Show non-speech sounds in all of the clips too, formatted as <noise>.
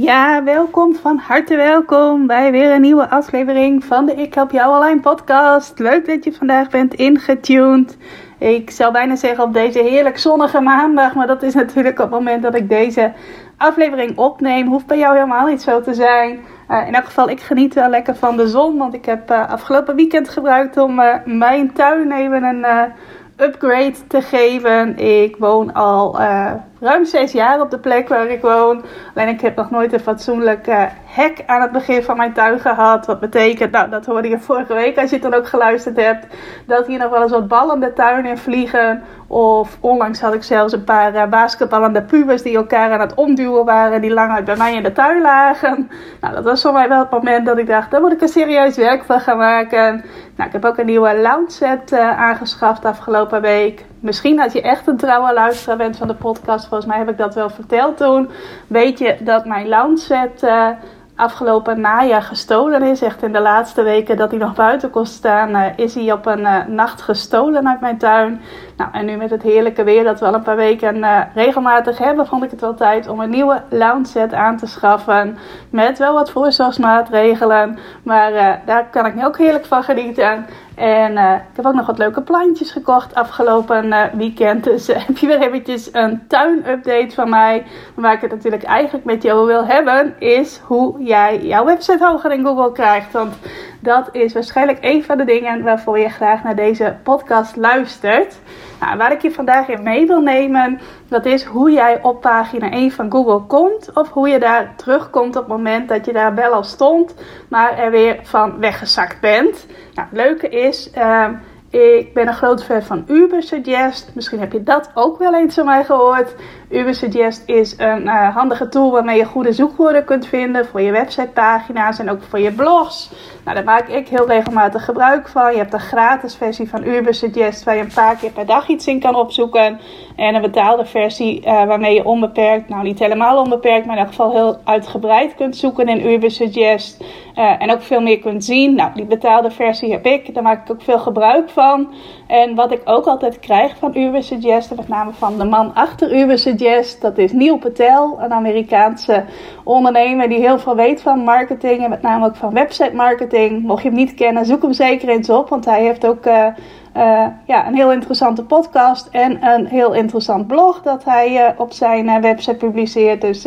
Ja, welkom, van harte welkom bij weer een nieuwe aflevering van de Ik Help Jou Online podcast. Leuk dat je vandaag bent ingetuned. Ik zou bijna zeggen op deze heerlijk zonnige maandag, maar dat is natuurlijk op het moment dat ik deze aflevering opneem. Hoeft bij jou helemaal niet zo te zijn. Uh, in elk geval, ik geniet wel lekker van de zon, want ik heb uh, afgelopen weekend gebruikt om uh, mijn tuin even een upgrade te geven. Ik woon al ruim zes jaar op de plek waar ik woon. Alleen ik heb nog nooit een fatsoenlijk uh, hek aan het begin van mijn tuin gehad. Wat betekent, nou dat hoorde je vorige week als je het dan ook geluisterd hebt. Dat hier nog wel eens wat ballen de tuin in vliegen. Of onlangs had ik zelfs een paar uh, basketballende pubers die elkaar aan het omduwen waren. Die lang uit bij mij in de tuin lagen. Nou dat was voor mij wel het moment dat ik dacht, daar moet ik een serieus werk van gaan maken. Nou ik heb ook een nieuwe lounge set uh, aangeschaft afgelopen week. Misschien als je echt een trouwe luisteraar bent van de podcast, volgens mij heb ik dat wel verteld toen. Weet je dat mijn lounge set uh, afgelopen najaar gestolen is. Echt in de laatste weken dat hij nog buiten kon staan, uh, is hij op een uh, nacht gestolen uit mijn tuin. Nou, en nu met het heerlijke weer dat we al een paar weken regelmatig hebben, vond ik het wel tijd om een nieuwe lounge set aan te schaffen. Met wel wat voorzorgsmaatregelen, maar daar kan ik nu ook heerlijk van genieten. En uh, ik heb ook nog wat leuke plantjes gekocht afgelopen weekend. Dus <laughs> heb je weer eventjes een tuin-update van mij. Waar ik het natuurlijk eigenlijk met jou wil hebben, is hoe jij jouw website hoger in Google krijgt. Want dat is waarschijnlijk een van de dingen waarvoor je graag naar deze podcast luistert. Nou, waar ik je vandaag in mee wil nemen, dat is hoe jij op pagina 1 van Google komt. Of hoe je daar terugkomt op het moment dat je daar wel al stond, maar er weer van weggezakt bent. Nou, het leuke is, uh, ik ben een groot fan van Ubersuggest. Misschien heb je dat ook wel eens van mij gehoord. Ubersuggest is een uh, handige tool waarmee je goede zoekwoorden kunt vinden voor je websitepagina's en ook voor je blogs. Nou, daar maak ik heel regelmatig gebruik van. Je hebt een gratis versie van Ubersuggest waar je een paar keer per dag iets in kan opzoeken. En een betaalde versie uh, waarmee je onbeperkt, nou niet helemaal onbeperkt, maar in ieder geval heel uitgebreid kunt zoeken in Ubersuggest. Uh, en ook veel meer kunt zien. Nou, die betaalde versie heb ik. Daar maak ik ook veel gebruik van. En wat ik ook altijd krijg van Ubersuggest, met name van de man achter Ubersuggest, dat is Neil Patel, een Amerikaanse ondernemer die heel veel weet van marketing en met name ook van website marketing. Mocht je hem niet kennen, zoek hem zeker eens op, want hij heeft ook uh, uh, ja, een heel interessante podcast en een heel interessant blog dat hij uh, op zijn uh, website publiceert. Dus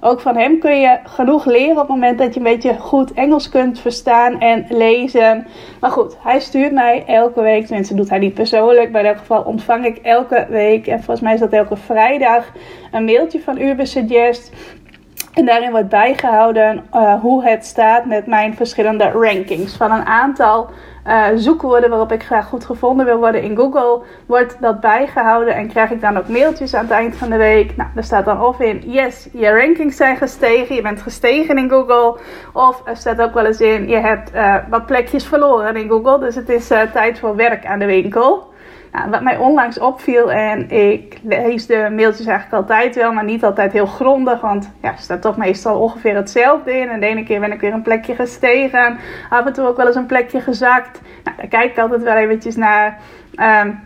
ook van hem kun je genoeg leren op het moment dat je een beetje goed Engels kunt verstaan en lezen. Maar goed, hij stuurt mij elke week, tenminste doet hij niet persoonlijk, maar in elk geval ontvang ik elke week, en volgens mij is dat elke vrijdag, een mailtje van Uber Suggest. En daarin wordt bijgehouden uh, hoe het staat met mijn verschillende rankings. Van een aantal uh, zoekwoorden waarop ik graag goed gevonden wil worden in Google, wordt dat bijgehouden en krijg ik dan ook mailtjes aan het eind van de week. Nou, er staat dan of in, yes, je rankings zijn gestegen, je bent gestegen in Google. Of er staat ook wel eens in, je hebt uh, wat plekjes verloren in Google, dus het is tijd voor werk aan de winkel. Wat mij onlangs opviel, en ik lees de mailtjes eigenlijk altijd wel, maar niet altijd heel grondig, want ja, er staat toch meestal ongeveer hetzelfde in. En de ene keer ben ik weer een plekje gestegen, af en toe ook wel eens een plekje gezakt. Nou, daar kijk ik altijd wel eventjes naar. Um,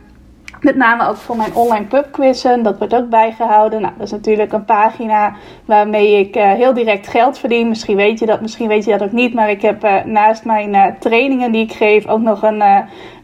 met name ook voor mijn online pubquizzen. Dat wordt ook bijgehouden. Nou, dat is natuurlijk een pagina waarmee ik uh, heel direct geld verdien. Misschien weet je dat, misschien weet je dat ook niet. Maar ik heb uh, naast mijn uh, trainingen die ik geef ook nog een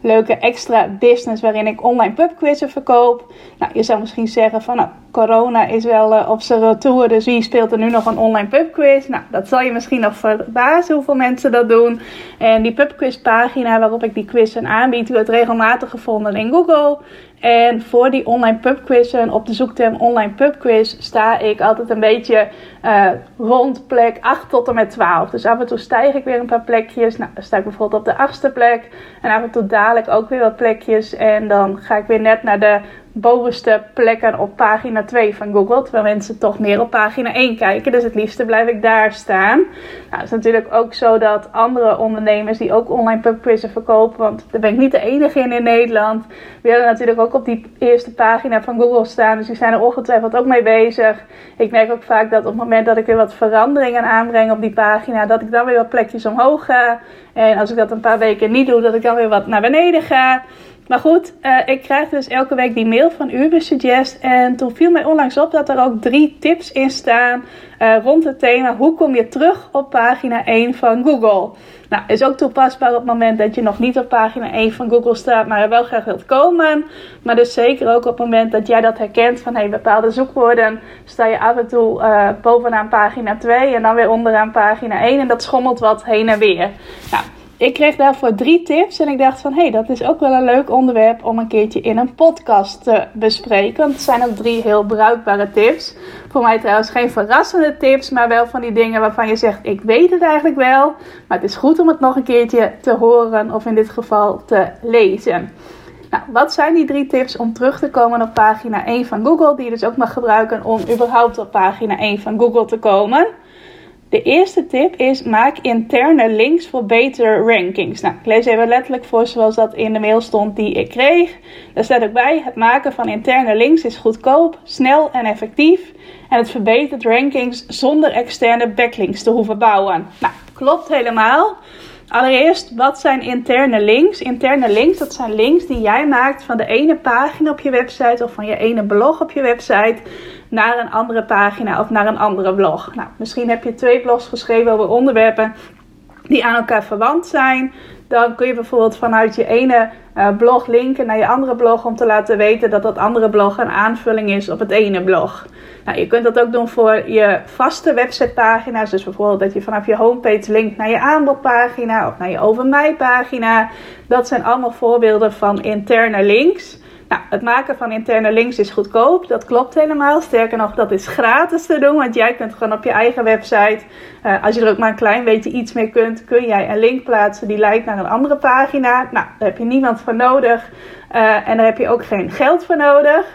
leuke extra business waarin ik online pubquizzen verkoop. Nou, je zou misschien zeggen van nou, corona is wel op zijn retour. Dus wie speelt er nu nog een online pubquiz? Nou, dat zal je misschien nog verbazen hoeveel mensen dat doen. En die pubquiz pagina waarop ik die quizzen aanbied, wordt regelmatig gevonden in Google. En voor die online pubquizzen op de zoekterm online pubquiz sta ik altijd een beetje uh, rond plek 8 tot en met 12. Dus af en toe stijg ik weer een paar plekjes. Nou, dan sta ik bijvoorbeeld op de achtste plek. En af en toe daal ik ook weer wat plekjes. En dan ga ik weer net naar de bovenste plekken op pagina 2 van Google. Terwijl mensen toch meer op pagina 1 kijken. Dus het liefste blijf ik daar staan. Nou, het is natuurlijk ook zo dat andere ondernemers die ook online pubquizzen verkopen. Want daar ben ik niet de enige in in Nederland. Willen natuurlijk ook op die eerste pagina van Google staan. Dus die zijn er ongetwijfeld ook mee bezig. Ik merk ook vaak dat op het moment dat ik weer wat veranderingen aanbreng op die pagina. Dat ik dan weer wat plekjes omhoog ga. En als ik dat een paar weken niet doe, dat ik dan weer wat naar beneden ga. Maar goed, uh, ik krijg dus elke week die mail van Suggest. En toen viel mij onlangs op dat er ook drie tips in staan uh, rond het thema hoe kom je terug op pagina 1 van Google. Nou, is ook toepasbaar op het moment dat je nog niet op pagina 1 van Google staat, maar er wel graag wilt komen. Maar dus zeker ook op het moment dat jij dat herkent van hey, bepaalde zoekwoorden, sta je af en toe uh, bovenaan pagina 2 en dan weer onderaan pagina 1 en dat schommelt wat heen en weer. Nou, ik kreeg daarvoor drie tips en ik dacht van hé, hey, dat is ook wel een leuk onderwerp om een keertje in een podcast te bespreken. Want het zijn ook drie heel bruikbare tips. Voor mij trouwens geen verrassende tips, maar wel van die dingen waarvan je zegt ik weet het eigenlijk wel. Maar het is goed om het nog een keertje te horen of in dit geval te lezen. Nou, wat zijn die drie tips om terug te komen op pagina 1 van Google, die je dus ook mag gebruiken om überhaupt op pagina 1 van Google te komen? De eerste tip is maak interne links voor betere rankings. Nou, ik lees even letterlijk voor zoals dat in de mail stond die ik kreeg. Daar staat ook bij: het maken van interne links is goedkoop, snel en effectief. En het verbetert rankings zonder externe backlinks te hoeven bouwen. Nou, klopt helemaal. Allereerst, wat zijn interne links? Interne links, dat zijn links die jij maakt van de ene pagina op je website of van je ene blog op je website naar een andere pagina of naar een andere blog. Nou, misschien heb je twee blogs geschreven over onderwerpen die aan elkaar verwant zijn. Dan kun je bijvoorbeeld vanuit je ene uh, blog linken naar je andere blog om te laten weten dat dat andere blog een aanvulling is op het ene blog. Nou, je kunt dat ook doen voor je vaste websitepagina's. Dus bijvoorbeeld dat je vanaf je homepage linkt naar je aanbodpagina of naar je over mij pagina. Dat zijn allemaal voorbeelden van interne links. Nou, het maken van interne links is goedkoop. Dat klopt helemaal. Sterker nog, dat is gratis te doen. Want jij kunt gewoon op je eigen website, uh, als je er ook maar een klein beetje iets mee kunt, kun jij een link plaatsen die leidt naar een andere pagina. Nou, daar heb je niemand voor nodig. Uh, en daar heb je ook geen geld voor nodig.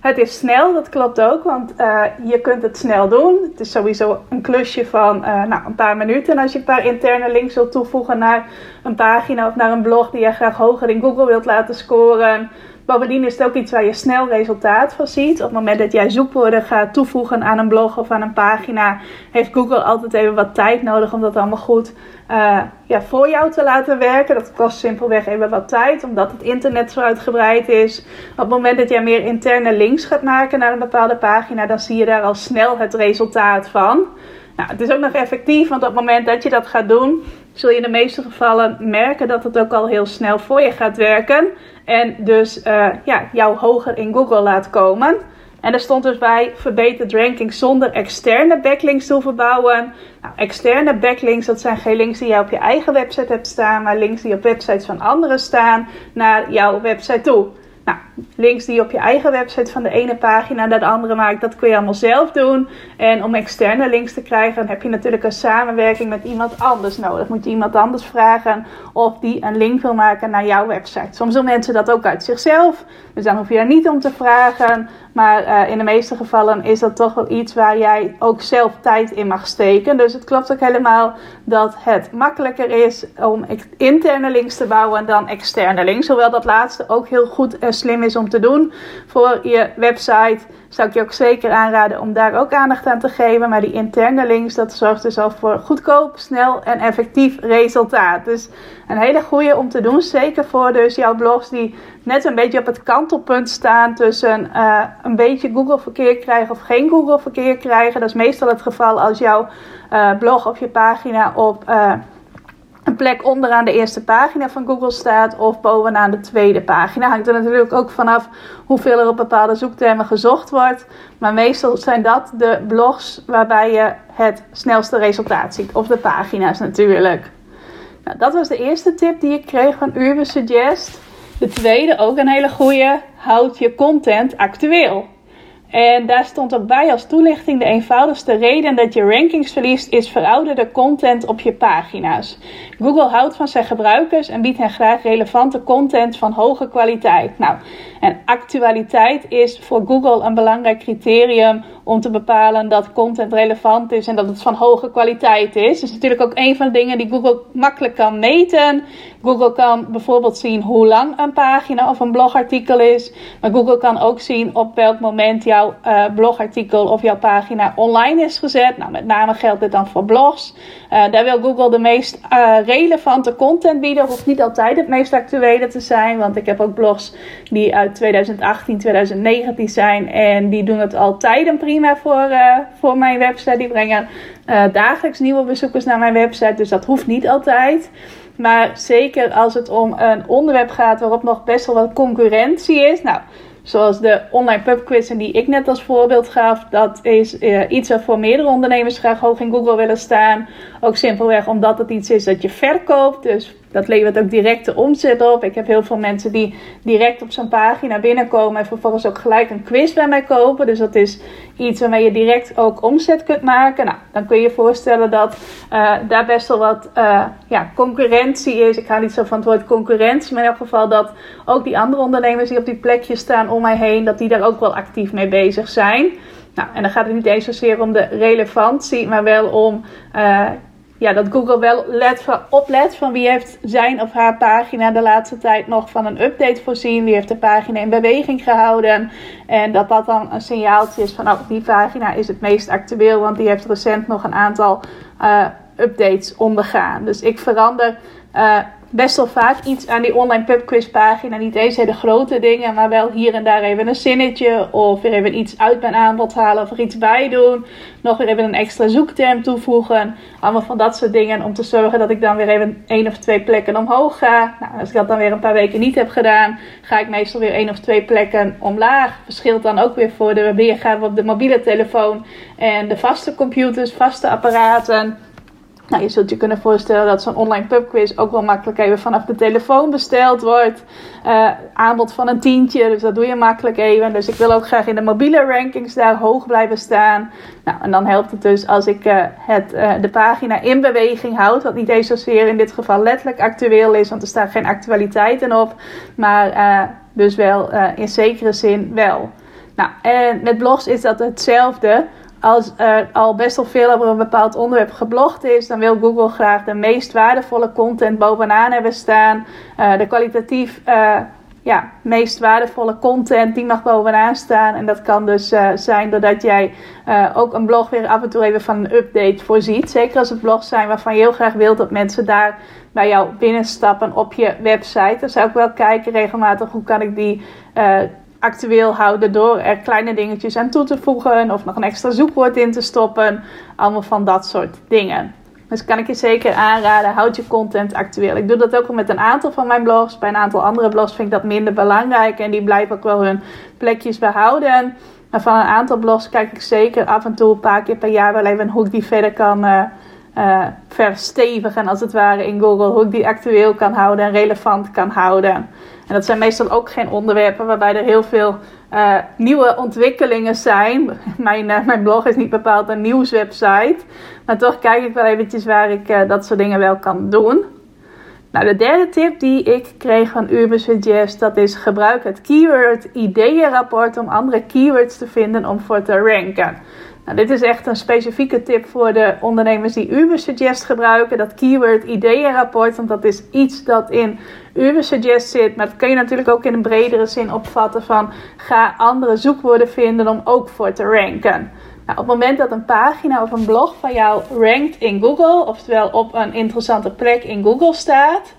Het is snel, dat klopt ook, want uh, je kunt het snel doen. Het is sowieso een klusje van nou, een paar minuten. als je een paar interne links wilt toevoegen naar een pagina of naar een blog die je graag hoger in Google wilt laten scoren, Bovendien is het ook iets waar je snel resultaat van ziet. Op het moment dat jij zoekwoorden gaat toevoegen aan een blog of aan een pagina, heeft Google altijd even wat tijd nodig om dat allemaal goed uh, ja, voor jou te laten werken. Dat kost simpelweg even wat tijd, omdat het internet zo uitgebreid is. Op het moment dat jij meer interne links gaat maken naar een bepaalde pagina, dan zie je daar al snel het resultaat van. Nou, het is ook nog effectief, want op het moment dat je dat gaat doen, zul je in de meeste gevallen merken dat het ook al heel snel voor je gaat werken. En dus uh, ja, jou hoger in Google laat komen. En er stond dus bij verbeterd ranking zonder externe backlinks te verbouwen. Nou, externe backlinks, dat zijn geen links die je op je eigen website hebt staan, maar links die op websites van anderen staan naar jouw website toe. Nou, links die je op je eigen website van de ene pagina naar de andere maakt, dat kun je allemaal zelf doen. En om externe links te krijgen, dan heb je natuurlijk een samenwerking met iemand anders nodig. Moet je iemand anders vragen of die een link wil maken naar jouw website. Soms doen mensen dat ook uit zichzelf, dus dan hoef je er niet om te vragen. Maar uh, in de meeste gevallen is dat toch wel iets waar jij ook zelf tijd in mag steken. Dus het klopt ook helemaal dat het makkelijker is om interne links te bouwen dan externe links. Hoewel dat laatste ook heel goed en slim is om te doen voor je website zou ik je ook zeker aanraden om daar ook aandacht aan te geven. Maar die interne links, dat zorgt dus al voor goedkoop, snel en effectief resultaat. Dus een hele goede om te doen. Zeker voor dus jouw blogs die net een beetje op het kantelpunt staan tussen uh, een beetje Google verkeer krijgen of geen Google verkeer krijgen. Dat is meestal het geval als jouw uh, blog of je pagina op... Uh, een plek onderaan de eerste pagina van Google staat of bovenaan de tweede pagina. Hangt er natuurlijk ook vanaf hoeveel er op bepaalde zoektermen gezocht wordt. Maar meestal zijn dat de blogs waarbij je het snelste resultaat ziet. Of de pagina's natuurlijk. Nou, dat was de eerste tip die ik kreeg van Urban Suggest. De tweede, ook een hele goede, houd je content actueel. En daar stond ook bij als toelichting: de eenvoudigste reden dat je rankings verliest is verouderde content op je pagina's. Google houdt van zijn gebruikers en biedt hen graag relevante content van hoge kwaliteit. Nou, en actualiteit is voor Google een belangrijk criterium om te bepalen dat content relevant is en dat het van hoge kwaliteit is. Dat is natuurlijk ook een van de dingen die Google makkelijk kan meten. Google kan bijvoorbeeld zien hoe lang een pagina of een blogartikel is. Maar Google kan ook zien op welk moment jouw uh, blogartikel of jouw pagina online is gezet. Nou, met name geldt dit dan voor blogs. Uh, daar wil Google de meest uh, relevante content bieden. Hoeft niet altijd het meest actuele te zijn. Want ik heb ook blogs die uit 2018, 2019 zijn. En die doen het altijd een prima voor, voor mijn website. Die brengen dagelijks nieuwe bezoekers naar mijn website. Dus dat hoeft niet altijd. Maar zeker als het om een onderwerp gaat waarop nog best wel wat concurrentie is. Nou, zoals de online pubquizzen die ik net als voorbeeld gaf. Dat is uh, iets waarvoor meerdere ondernemers graag hoog in Google willen staan. Ook simpelweg omdat het iets is dat je verkoopt. Dus dat levert ook direct de omzet op. Ik heb heel veel mensen die direct op zo'n pagina binnenkomen en vervolgens ook gelijk een quiz bij mij kopen. Dus dat is iets waarmee je direct ook omzet kunt maken. Nou, dan kun je je voorstellen dat uh, daar best wel wat uh, ja, concurrentie is. Ik ga niet zo van het woord concurrentie, maar in elk geval dat ook die andere ondernemers die op die plekjes staan om mij heen, dat die daar ook wel actief mee bezig zijn. Nou, en dan gaat het niet eens zozeer om de relevantie, maar wel om uh, ja, dat Google wel let oplet van wie heeft zijn of haar pagina de laatste tijd nog van een update voorzien. Wie heeft de pagina in beweging gehouden. En dat dat dan een signaaltje is van oh, die pagina is het meest actueel. Want die heeft recent nog een aantal uh, updates ondergaan. Dus ik verander uh, best wel vaak iets aan die online pubquiz pagina. Niet eens hele grote dingen, maar wel hier en daar even een zinnetje. Of weer even iets uit mijn aanbod halen of er iets bij doen. Nog weer even een extra zoekterm toevoegen. Allemaal van dat soort dingen om te zorgen dat ik dan weer even één of twee plekken omhoog ga. Nou, als ik dat dan weer een paar weken niet heb gedaan, ga ik meestal weer één of twee plekken omlaag. Verschilt dan ook weer voor de weergave op de mobiele telefoon en de vaste computers, vaste apparaten. Nou, je zult je kunnen voorstellen dat zo'n online pubquiz ook wel makkelijk even vanaf de telefoon besteld wordt. Uh, aanbod van een tientje, dus dat doe je makkelijk even. Dus ik wil ook graag in de mobiele rankings daar hoog blijven staan. Nou, en dan helpt het dus als ik uh, het, uh, de pagina in beweging houd. Wat niet eens zozeer in dit geval letterlijk actueel is, want er staat geen actualiteit in op. Maar dus wel in zekere zin wel. Nou, en met blogs is dat hetzelfde als er al best wel veel over een bepaald onderwerp geblogd is, dan wil Google graag de meest waardevolle content bovenaan hebben staan. Uh, de kwalitatief uh, ja, meest waardevolle content, die mag bovenaan staan. En dat kan dus uh, zijn doordat jij ook een blog weer af en toe even van een update voorziet. Zeker als het blogs zijn waarvan je heel graag wilt dat mensen daar bij jou binnenstappen op je website. Dan zou ik wel kijken regelmatig hoe kan ik die actueel houden door er kleine dingetjes aan toe te voegen of nog een extra zoekwoord in te stoppen. Allemaal van dat soort dingen. Dus kan ik je zeker aanraden, houd je content actueel. Ik doe dat ook met een aantal van mijn blogs. Bij een aantal andere blogs vind ik dat minder belangrijk en die blijven ook wel hun plekjes behouden. Maar van een aantal blogs kijk ik zeker af en toe een paar keer per jaar wel even hoe ik die verder kan uh, uh, verstevigen, als het ware, in Google. Hoe ik die actueel kan houden en relevant kan houden. En dat zijn meestal ook geen onderwerpen waarbij er heel veel uh, nieuwe ontwikkelingen zijn. <laughs> Mijn, uh, mijn blog is niet bepaald een nieuwswebsite. Maar toch kijk ik wel eventjes waar ik dat soort dingen wel kan doen. Nou, de derde tip die ik kreeg van Ubersuggest, dat is gebruik het keyword ideeënrapport om andere keywords te vinden om voor te ranken. Nou, dit is echt een specifieke tip voor de ondernemers die Ubersuggest gebruiken. Dat keyword ideeënrapport, want dat is iets dat in Ubersuggest zit. Maar dat kun je natuurlijk ook in een bredere zin opvatten van ga andere zoekwoorden vinden om ook voor te ranken. Nou, op het moment dat een pagina of een blog van jou rankt in Google, oftewel op een interessante plek in Google staat,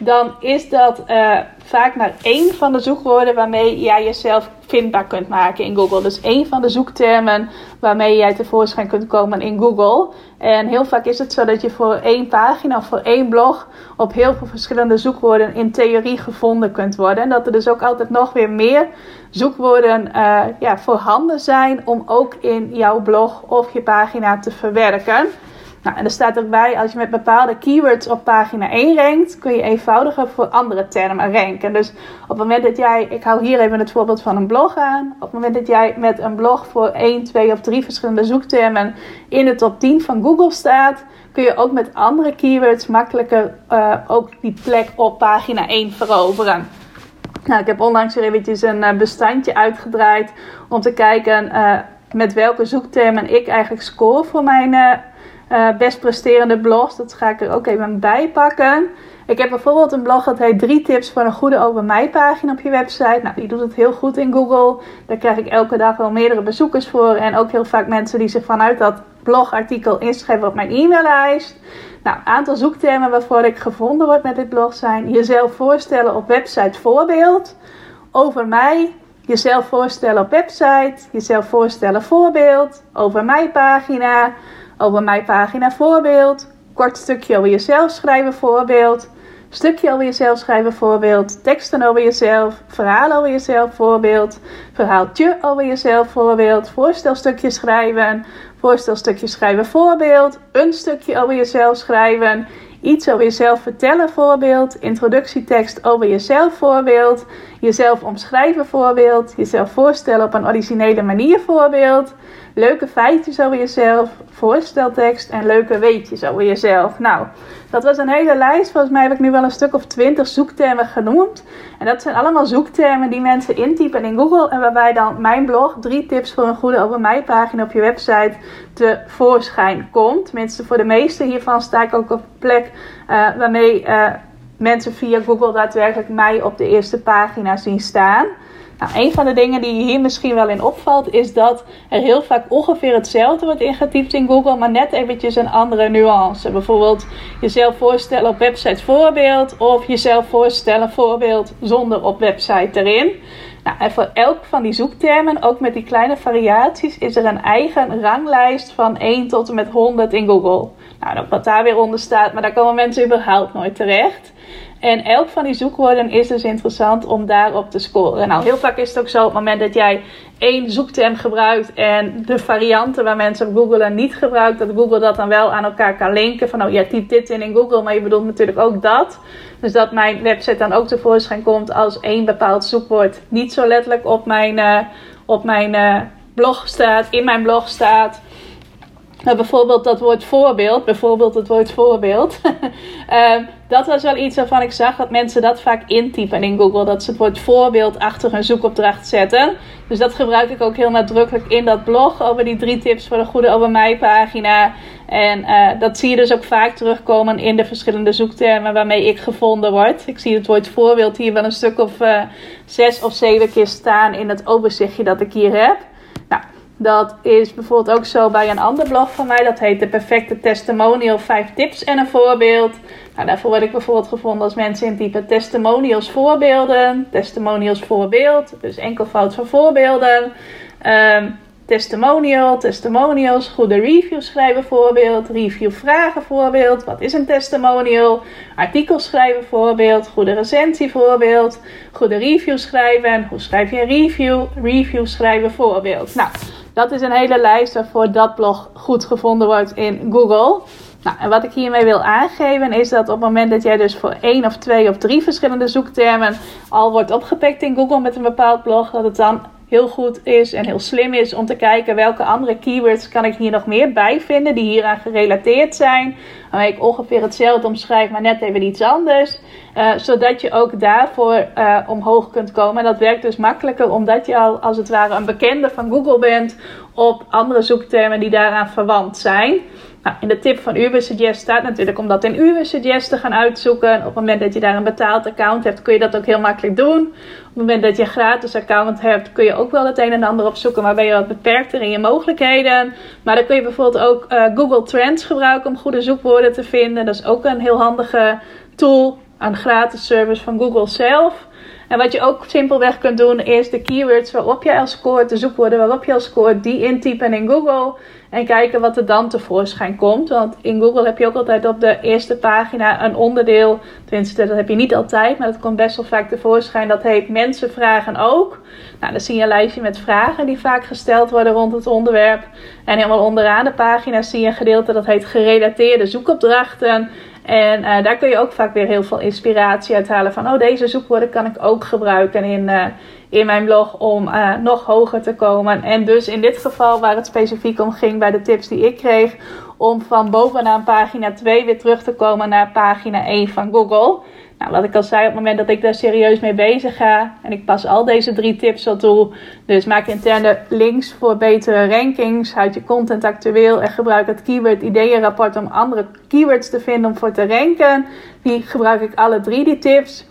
dan is dat uh, vaak maar één van de zoekwoorden waarmee jij jezelf vindbaar kunt maken in Google. Dus één van de zoektermen waarmee jij tevoorschijn kunt komen in Google. En heel vaak is het zo dat je voor één pagina of voor één blog op heel veel verschillende zoekwoorden in theorie gevonden kunt worden. En dat er dus ook altijd nog weer meer zoekwoorden uh, ja, voorhanden zijn om ook in jouw blog of je pagina te verwerken. Nou, en er staat ook bij, als je met bepaalde keywords op pagina 1 rankt, kun je eenvoudiger voor andere termen ranken. Dus op het moment dat jij, ik hou hier even het voorbeeld van een blog aan. Op het moment dat jij met een blog voor 1, 2 of 3 verschillende zoektermen in de top 10 van Google staat, kun je ook met andere keywords makkelijker uh, ook die plek op pagina 1 veroveren. Nou, ik heb onlangs weer eventjes een uh, bestandje uitgedraaid om te kijken uh, met welke zoektermen ik eigenlijk score voor mijn uh, best presterende blogs. Dat ga ik er ook even bij pakken. Ik heb bijvoorbeeld een blog dat heet drie tips voor een goede over mij pagina op je website. Nou, die doet het heel goed in Google. Daar krijg ik elke dag wel meerdere bezoekers voor. En ook heel vaak mensen die zich vanuit dat blogartikel inschrijven op mijn e-maillijst. Nou, aantal zoektermen waarvoor ik gevonden word met dit blog zijn jezelf voorstellen op website voorbeeld, over mij, jezelf voorstellen op website, jezelf voorstellen voorbeeld, over mij pagina, over mijn pagina voorbeeld, kort stukje over jezelf schrijven voorbeeld, stukje over jezelf schrijven voorbeeld, teksten over jezelf, verhaal over jezelf voorbeeld, verhaaltje over jezelf voorbeeld, voorstelstukje schrijven, voorstelstukje schrijven voorbeeld, een stukje over jezelf schrijven, iets over jezelf vertellen voorbeeld, introductietekst over jezelf voorbeeld, jezelf omschrijven voorbeeld, jezelf voorstellen op een originele manier voorbeeld, leuke feitjes over jezelf, voorsteltekst en leuke weetjes over jezelf. Nou, dat was een hele lijst. Volgens mij heb ik nu wel een stuk of twintig zoektermen genoemd. En dat zijn allemaal zoektermen die mensen intypen in Google. En waarbij dan mijn blog, drie tips voor een goede over mij pagina op je website, tevoorschijn komt. Tenminste, voor de meeste hiervan sta ik ook op plek uh, waarmee uh, mensen via Google daadwerkelijk mij op de eerste pagina zien staan. Nou, een van de dingen die hier misschien wel in opvalt, is dat er heel vaak ongeveer hetzelfde wordt ingetypt in Google, maar net eventjes een andere nuance. Bijvoorbeeld jezelf voorstellen op website voorbeeld of jezelf voorstellen voorbeeld zonder op website erin. Nou, en voor elk van die zoektermen, ook met die kleine variaties, is er een eigen ranglijst van 1 tot en met 100 in Google. Nou, wat daar weer onder staat, maar daar komen mensen überhaupt nooit terecht. En elk van die zoekwoorden is dus interessant om daarop te scoren. Nou, heel vaak is het ook zo op het moment dat jij één zoekterm gebruikt en de varianten waar mensen op googelen niet gebruikt, dat Google dat dan wel aan elkaar kan linken. Van oh, je typt dit in in Google, maar je bedoelt natuurlijk ook dat. Dus dat mijn website dan ook tevoorschijn komt als één bepaald zoekwoord niet zo letterlijk op mijn, uh, op mijn uh, blog staat, in mijn blog staat. Nou, bijvoorbeeld dat woord voorbeeld, bijvoorbeeld het woord voorbeeld. uh, <laughs> dat was wel iets waarvan ik zag dat mensen dat vaak intypen in Google. Dat ze het woord voorbeeld achter hun zoekopdracht zetten. Dus dat gebruik ik ook heel nadrukkelijk in dat blog over die drie tips voor de goede over mij pagina. En uh, dat zie je dus ook vaak terugkomen in de verschillende zoektermen waarmee ik gevonden word. Ik zie het woord voorbeeld hier wel een stuk of uh, zes of zeven keer staan in het overzichtje dat ik hier heb. Dat is bijvoorbeeld ook zo bij een ander blog van mij. Dat heet de perfecte testimonial 5 tips en een voorbeeld. Nou, daarvoor word ik bijvoorbeeld gevonden als mensen in type testimonials voorbeelden. Testimonials voorbeeld, dus enkelvoud van voorbeelden. Um, testimonial, testimonials, goede reviews schrijven voorbeeld, review vragen voorbeeld, wat is een testimonial, artikels schrijven voorbeeld, goede recensie voorbeeld, goede review schrijven, hoe schrijf je een review, review schrijven voorbeeld. Nou, dat is een hele lijst waarvoor dat blog goed gevonden wordt in Google. Nou, en wat ik hiermee wil aangeven is dat op het moment dat jij dus voor één of twee of drie verschillende zoektermen al wordt opgepikt in Google met een bepaald blog, dat het dan heel goed is en heel slim is om te kijken welke andere keywords kan ik hier nog meer bij vinden die hieraan gerelateerd zijn. Waarmee ik ongeveer hetzelfde omschrijf, maar net even iets anders. Uh, zodat je ook daarvoor uh, omhoog kunt komen. En dat werkt dus makkelijker omdat je al als het ware een bekende van Google bent op andere zoektermen die daaraan verwant zijn. Nou, in de tip van Ubersuggest staat natuurlijk om dat in Ubersuggest te gaan uitzoeken. Op het moment dat je daar een betaald account hebt, kun je dat ook heel makkelijk doen. Op het moment dat je een gratis account hebt, kun je ook wel het een en ander opzoeken, maar ben je wat beperkter in je mogelijkheden. Maar dan kun je bijvoorbeeld ook uh, Google Trends gebruiken om goede zoekwoorden te vinden. Dat is ook een heel handige tool, een gratis service van Google zelf. En wat je ook simpelweg kunt doen, is de keywords waarop je al scoort, de zoekwoorden waarop je al scoort, die intypen in Google. En kijken wat er dan tevoorschijn komt. Want in Google heb je ook altijd op de eerste pagina een onderdeel. Tenminste, dat heb je niet altijd, maar dat komt best wel vaak tevoorschijn. Dat heet Mensen vragen ook. Nou, dan zie je een lijstje met vragen die vaak gesteld worden rond het onderwerp. En helemaal onderaan de pagina zie je een gedeelte dat heet gerelateerde zoekopdrachten. En uh, daar kun je ook vaak weer heel veel inspiratie uithalen van, oh deze zoekwoorden kan ik ook gebruiken in, uh, in mijn blog om uh, nog hoger te komen. En dus in dit geval waar het specifiek om ging bij de tips die ik kreeg, om van bovenaan pagina 2 weer terug te komen naar pagina 1 van Google. Nou, wat ik al zei, op het moment dat ik daar serieus mee bezig ga en ik pas al deze drie tips al toe. Dus maak interne links voor betere rankings, houd je content actueel en gebruik het keyword ideeënrapport om andere keywords te vinden om voor te ranken. Die gebruik ik alle drie die tips.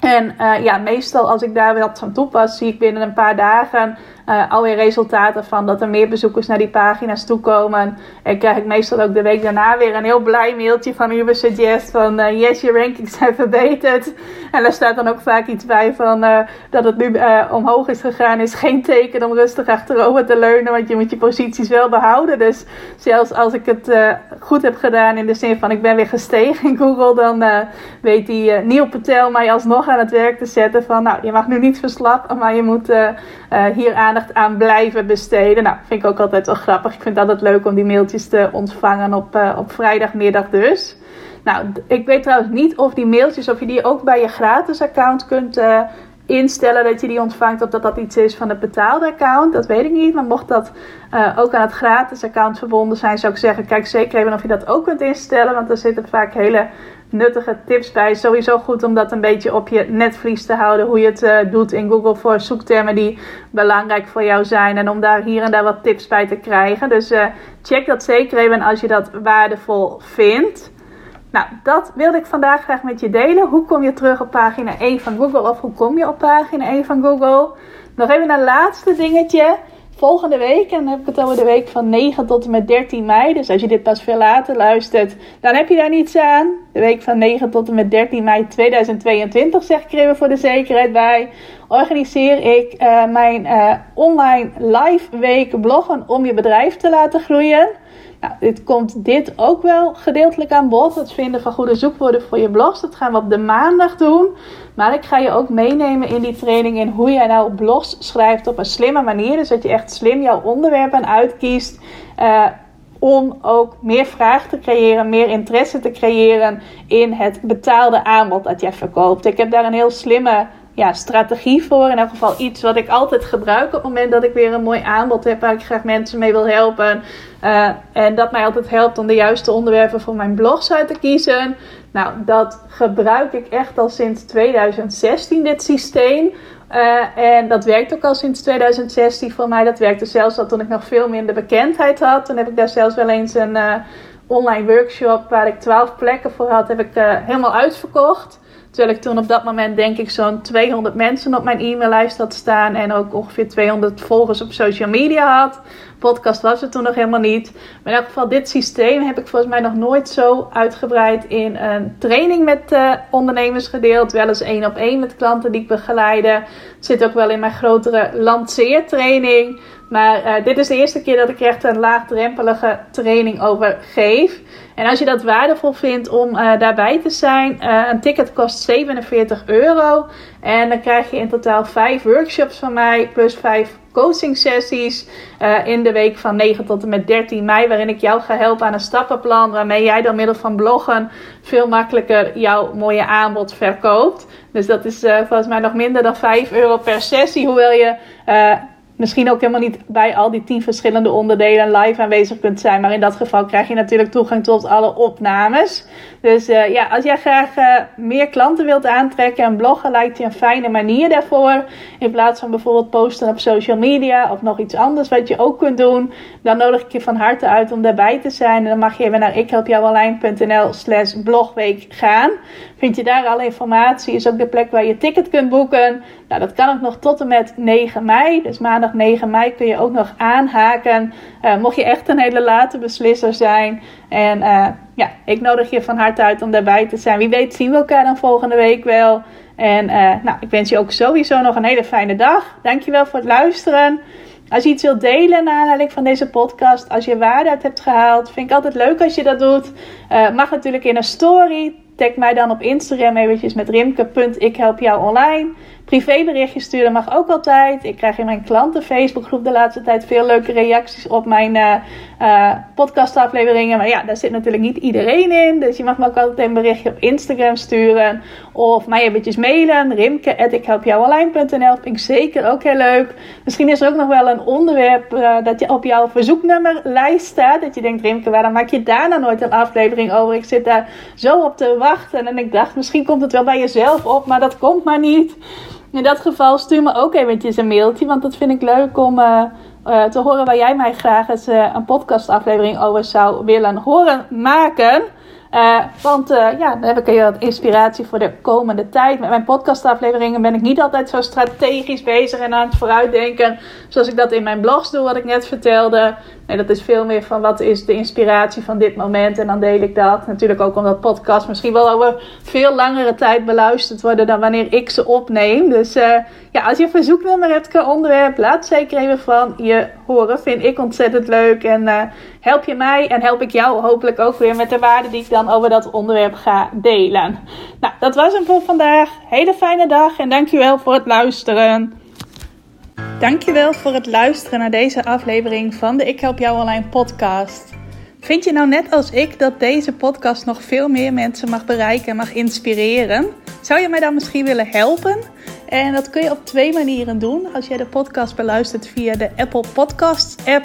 En uh, ja, meestal als ik daar wat van toepas, zie ik binnen een paar dagen uh, alweer resultaten van dat er meer bezoekers naar die pagina's toekomen. En krijg ik meestal ook de week daarna weer een heel blij mailtje van Ubersuggest van uh, yes, je rankings zijn verbeterd. En daar staat dan ook vaak iets bij van uh, dat het nu omhoog is gegaan is geen teken om rustig achterover te leunen, want je moet je posities wel behouden. Dus zelfs als ik het goed heb gedaan in de zin van ik ben weer gestegen in Google, dan weet die Neil Patel mij alsnog aan het werk te zetten van nou, je mag nu niet verslappen, maar je moet hier aan aan blijven besteden. Nou, vind ik ook altijd wel grappig. Ik vind het altijd leuk om die mailtjes te ontvangen op, uh, op vrijdagmiddag dus. Nou, ik weet trouwens niet of die mailtjes, of je die ook bij je gratis account kunt uh, instellen dat je die ontvangt. Of dat dat iets is van het betaalde account. Dat weet ik niet. Maar mocht dat uh, ook aan het gratis account verbonden zijn, zou ik zeggen, kijk zeker even of je dat ook kunt instellen. Want er zitten vaak hele nuttige tips bij. Sowieso goed om dat een beetje op je netvlies te houden. Hoe je het uh, doet in Google voor zoektermen die belangrijk voor jou zijn. En om daar hier en daar wat tips bij te krijgen. Dus uh, check dat zeker even als je dat waardevol vindt. Nou, dat wilde ik vandaag graag met je delen. Hoe kom je terug op pagina 1 van Google? Of hoe kom je op pagina 1 van Google? Nog even een laatste dingetje volgende week, en dan heb ik het over de week van 9 tot en met 13 mei. Dus als je dit pas veel later luistert, dan heb je daar niets aan. De week van 9 tot en met 13 mei 2022, zeg ik er even voor de zekerheid bij. Organiseer ik uh, mijn uh, online live week bloggen om je bedrijf te laten groeien. Nou, dit komt dit ook wel gedeeltelijk aan bod. Het vinden van goede zoekwoorden voor je blogs. Dat gaan we op de maandag doen. Maar ik ga je ook meenemen in die training in hoe jij nou blogs schrijft op een slimme manier. Dus dat je echt slim jouw onderwerpen uitkiest. Uh, om ook meer vraag te creëren, meer interesse te creëren in het betaalde aanbod dat jij verkoopt. Ik heb daar een heel slimme ja, strategie voor. In elk geval iets wat ik altijd gebruik op het moment dat ik weer een mooi aanbod heb waar ik graag mensen mee wil helpen. Uh, en dat mij altijd helpt om de juiste onderwerpen voor mijn blogs uit te kiezen. Nou, dat gebruik ik echt al sinds 2016, dit systeem. Uh, en dat werkt ook al sinds 2016 voor mij. Dat werkte zelfs al toen ik nog veel minder bekendheid had. Toen heb ik daar zelfs wel eens een uh, online workshop waar ik 12 plekken voor had, heb ik helemaal uitverkocht. Terwijl ik toen op dat moment denk ik zo'n 200 mensen op mijn e-maillijst had staan. En ook ongeveer 200 volgers op social media had. Podcast was het toen nog helemaal niet. Maar in elk geval, dit systeem heb ik volgens mij nog nooit zo uitgebreid in een training met uh, ondernemers gedeeld. Wel eens één op één met klanten die ik begeleide. Zit ook wel in mijn grotere lanceertraining. Maar uh, dit is de eerste keer dat ik echt een laagdrempelige training over geef. En als je dat waardevol vindt om uh, daarbij te zijn, uh, een ticket kost 47 euro. En dan krijg je in totaal 5 workshops van mij, plus 5 coaching sessies in de week van 9 tot en met 13 mei. Waarin ik jou ga helpen aan een stappenplan. Waarmee jij door middel van bloggen veel makkelijker jouw mooie aanbod verkoopt. Dus dat is volgens mij nog minder dan 5 euro per sessie. Hoewel je misschien ook helemaal niet bij al die tien verschillende onderdelen live aanwezig kunt zijn. Maar in dat geval krijg je natuurlijk toegang tot alle opnames. Dus uh, ja, als jij graag uh, meer klanten wilt aantrekken en bloggen, lijkt je een fijne manier daarvoor. In plaats van bijvoorbeeld posten op social media of nog iets anders wat je ook kunt doen. Dan nodig ik je van harte uit om daarbij te zijn. En dan mag je even naar ikhelpjouonline.nl slash blogweek gaan. Vind je daar alle informatie. Is ook de plek waar je ticket kunt boeken. Nou, dat kan ook nog tot en met 9 mei. Dus maandag 9 mei kun je ook nog aanhaken. Uh, mocht je echt een hele late beslisser zijn. En uh, ja, ik nodig je van harte uit om daarbij te zijn. Wie weet zien we elkaar dan volgende week wel. En nou, ik wens je ook sowieso nog een hele fijne dag. Dankjewel voor het luisteren. Als je iets wilt delen naar aanleiding van deze podcast, als je waarde uit hebt gehaald, vind ik altijd leuk als je dat doet. mag natuurlijk in een story. Tag mij dan op Instagram eventjes met rimke.ikhelpjouonline privéberichtjes sturen mag ook altijd. Ik krijg in mijn klanten Facebookgroep de laatste tijd veel leuke reacties op mijn uh, uh, podcastafleveringen. Maar ja, daar zit natuurlijk niet iedereen in. Dus je mag me ook altijd een berichtje op Instagram sturen. Of mij eventjes mailen. Rimke.ikhelpjouonline.nl vind ik zeker ook heel leuk. Misschien is er ook nog wel een onderwerp uh, dat je op jouw verzoeknummerlijst staat. Dat je denkt, Rimke, waarom maak je daar nou nooit een aflevering over? Ik zit daar zo op te wachten. En ik dacht, misschien komt het wel bij jezelf op, maar dat komt maar niet. In dat geval stuur me ook eventjes een mailtje, want dat vind ik leuk om uh, uh, te horen waar jij mij graag eens uh, een podcastaflevering over zou willen horen maken. Uh, want uh, ja, dan heb ik hier wat inspiratie voor de komende tijd. Met mijn podcastafleveringen ben ik niet altijd zo strategisch bezig en aan het vooruitdenken. Zoals ik dat in mijn blogs doe, wat ik net vertelde. Nee, dat is veel meer van wat is de inspiratie van dit moment. En dan deel ik dat. Natuurlijk ook omdat podcasts misschien wel over veel langere tijd beluisterd worden dan wanneer ik ze opneem. Dus uh, ja, als je een verzoeknummer hebt qua onderwerp, laat zeker even van je horen. Vind ik ontzettend leuk. En help je mij en help ik jou hopelijk ook weer met de waarde die ik dan over dat onderwerp ga delen. Nou, dat was hem voor vandaag. Hele fijne dag en dankjewel voor het luisteren. Dankjewel voor het luisteren naar deze aflevering van de Ik Help Jou Online podcast. Vind je nou net als ik dat deze podcast nog veel meer mensen mag bereiken en mag inspireren? Zou je mij dan misschien willen helpen? En dat kun je op twee manieren doen. Als jij de podcast beluistert via de Apple Podcasts app,